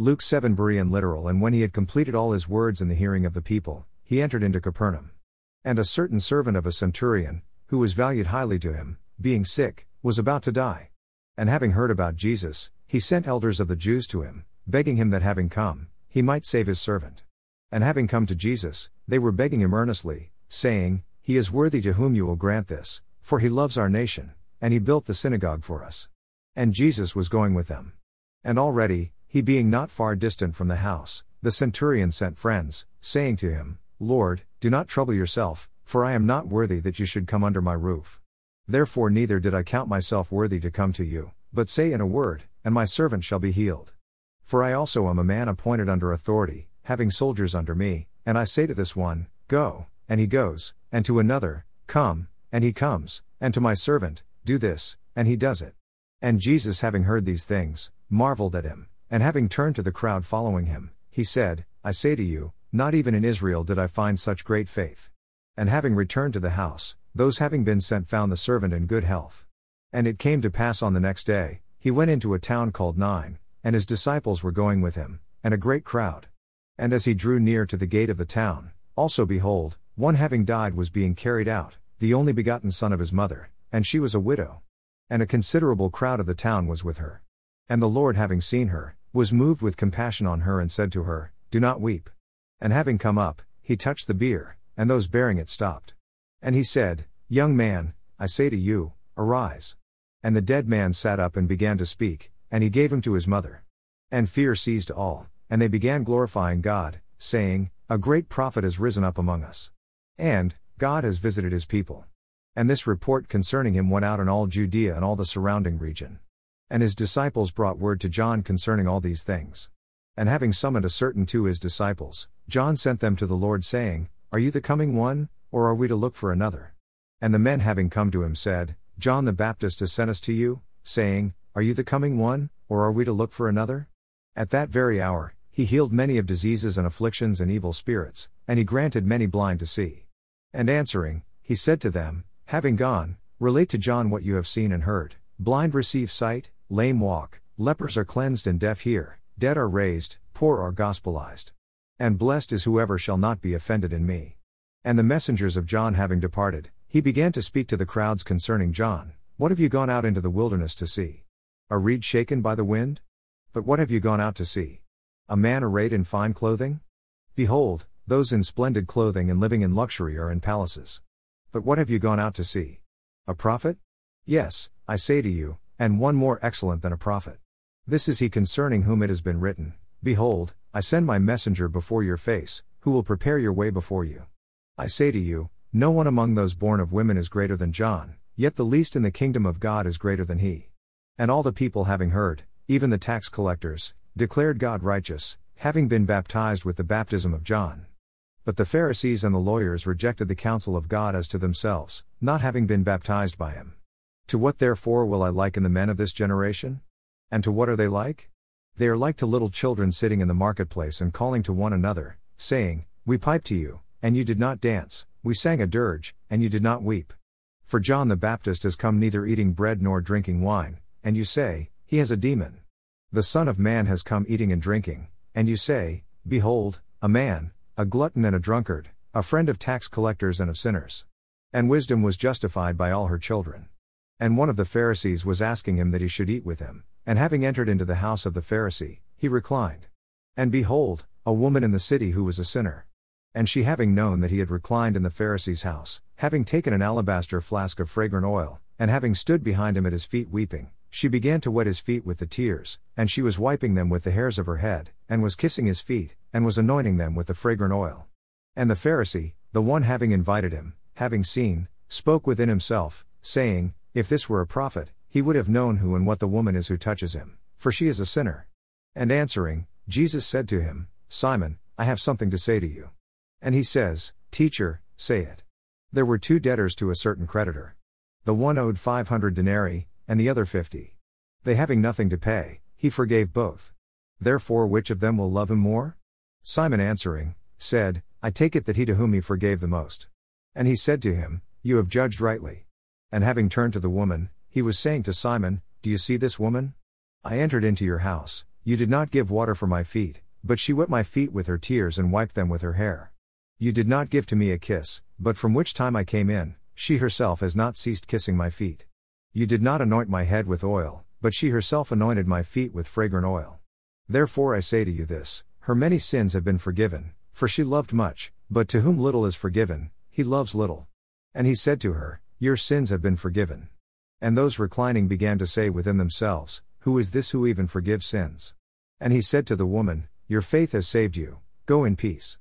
Luke 7 Berean literal And when he had completed all his words in the hearing of the people, he entered into Capernaum. And a certain servant of a centurion, who was valued highly to him, being sick, was about to die. And having heard about Jesus, he sent elders of the Jews to him, begging him that having come, he might save his servant. And having come to Jesus, they were begging him earnestly, saying, He is worthy to whom you will grant this, for he loves our nation, and he built the synagogue for us. And Jesus was going with them. And already, he being not far distant from the house, the centurion sent friends, saying to him, Lord, do not trouble yourself, for I am not worthy that you should come under my roof. Therefore neither did I count myself worthy to come to you, but say in a word, and my servant shall be healed. For I also am a man appointed under authority, having soldiers under me, and I say to this one, Go, and he goes, and to another, Come, and he comes, and to my servant, Do this, and he does it. And Jesus, having heard these things, marveled at him, and having turned to the crowd following him, he said, I say to you, not even in Israel did I find such great faith. And having returned to the house, those having been sent found the servant in good health. And it came to pass on the next day, he went into a town called Nain, and his disciples were going with him, and a great crowd. And as he drew near to the gate of the town, also behold, one having died was being carried out, the only begotten son of his mother, and she was a widow. And a considerable crowd of the town was with her. And the Lord having seen her, was moved with compassion on her and said to her, Do not weep. And having come up, he touched the bier, and those bearing it stopped. And he said, Young man, I say to you, arise. And the dead man sat up and began to speak, and he gave him to his mother. And fear seized all, and they began glorifying God, saying, A great prophet has risen up among us. And, God has visited his people. And this report concerning him went out in all Judea and all the surrounding region. And his disciples brought word to John concerning all these things. And having summoned a certain two his disciples, John sent them to the Lord, saying, Are you the coming one, or are we to look for another? And the men having come to him said, John the Baptist has sent us to you, saying, Are you the coming one, or are we to look for another? At that very hour, he healed many of diseases and afflictions and evil spirits, and he granted many blind to see. And answering, he said to them, Having gone, relate to John what you have seen and heard blind receive sight, lame walk, lepers are cleansed and deaf hear, dead are raised, poor are gospelized. And blessed is whoever shall not be offended in me. And the messengers of John having departed, he began to speak to the crowds concerning John What have you gone out into the wilderness to see? A reed shaken by the wind? But what have you gone out to see? A man arrayed in fine clothing? Behold, those in splendid clothing and living in luxury are in palaces. But what have you gone out to see? A prophet? Yes, I say to you, and one more excellent than a prophet. This is he concerning whom it has been written Behold, I send my messenger before your face, who will prepare your way before you. I say to you, no one among those born of women is greater than John, yet the least in the kingdom of God is greater than he. And all the people having heard, even the tax collectors, declared God righteous, having been baptized with the baptism of John. But the Pharisees and the lawyers rejected the counsel of God as to themselves, not having been baptized by him. To what therefore will I liken the men of this generation? And to what are they like? They are like to little children sitting in the marketplace and calling to one another, saying, We piped to you, and you did not dance, we sang a dirge, and you did not weep. For John the Baptist has come neither eating bread nor drinking wine, and you say, He has a demon. The Son of Man has come eating and drinking, and you say, Behold, a man, a glutton and a drunkard, a friend of tax collectors and of sinners. And wisdom was justified by all her children. And one of the Pharisees was asking him that he should eat with him, and having entered into the house of the Pharisee, he reclined. And behold, a woman in the city who was a sinner. And she having known that he had reclined in the Pharisee's house, having taken an alabaster flask of fragrant oil, and having stood behind him at his feet weeping, she began to wet his feet with the tears, and she was wiping them with the hairs of her head, and was kissing his feet, and was anointing them with the fragrant oil. And the Pharisee, the one having invited him, having seen, spoke within himself, saying, If this were a prophet, he would have known who and what the woman is who touches him, for she is a sinner. And answering, Jesus said to him, Simon, I have something to say to you. And he says, Teacher, say it. There were two debtors to a certain creditor. The one owed 500 denarii, and the other fifty. They having nothing to pay, he forgave both. Therefore, which of them will love him more? Simon answering, said, I take it that he to whom he forgave the most. And he said to him, You have judged rightly. And having turned to the woman, he was saying to Simon, Do you see this woman? I entered into your house, You did not give water for my feet, but she wet my feet with her tears and wiped them with her hair. You did not give to me a kiss, but from which time I came in, she herself has not ceased kissing my feet. You did not anoint my head with oil, but she herself anointed my feet with fragrant oil. Therefore I say to you this her many sins have been forgiven, for she loved much, but to whom little is forgiven, he loves little. And he said to her, Your sins have been forgiven. And those reclining began to say within themselves, Who is this who even forgives sins? And he said to the woman, Your faith has saved you, go in peace.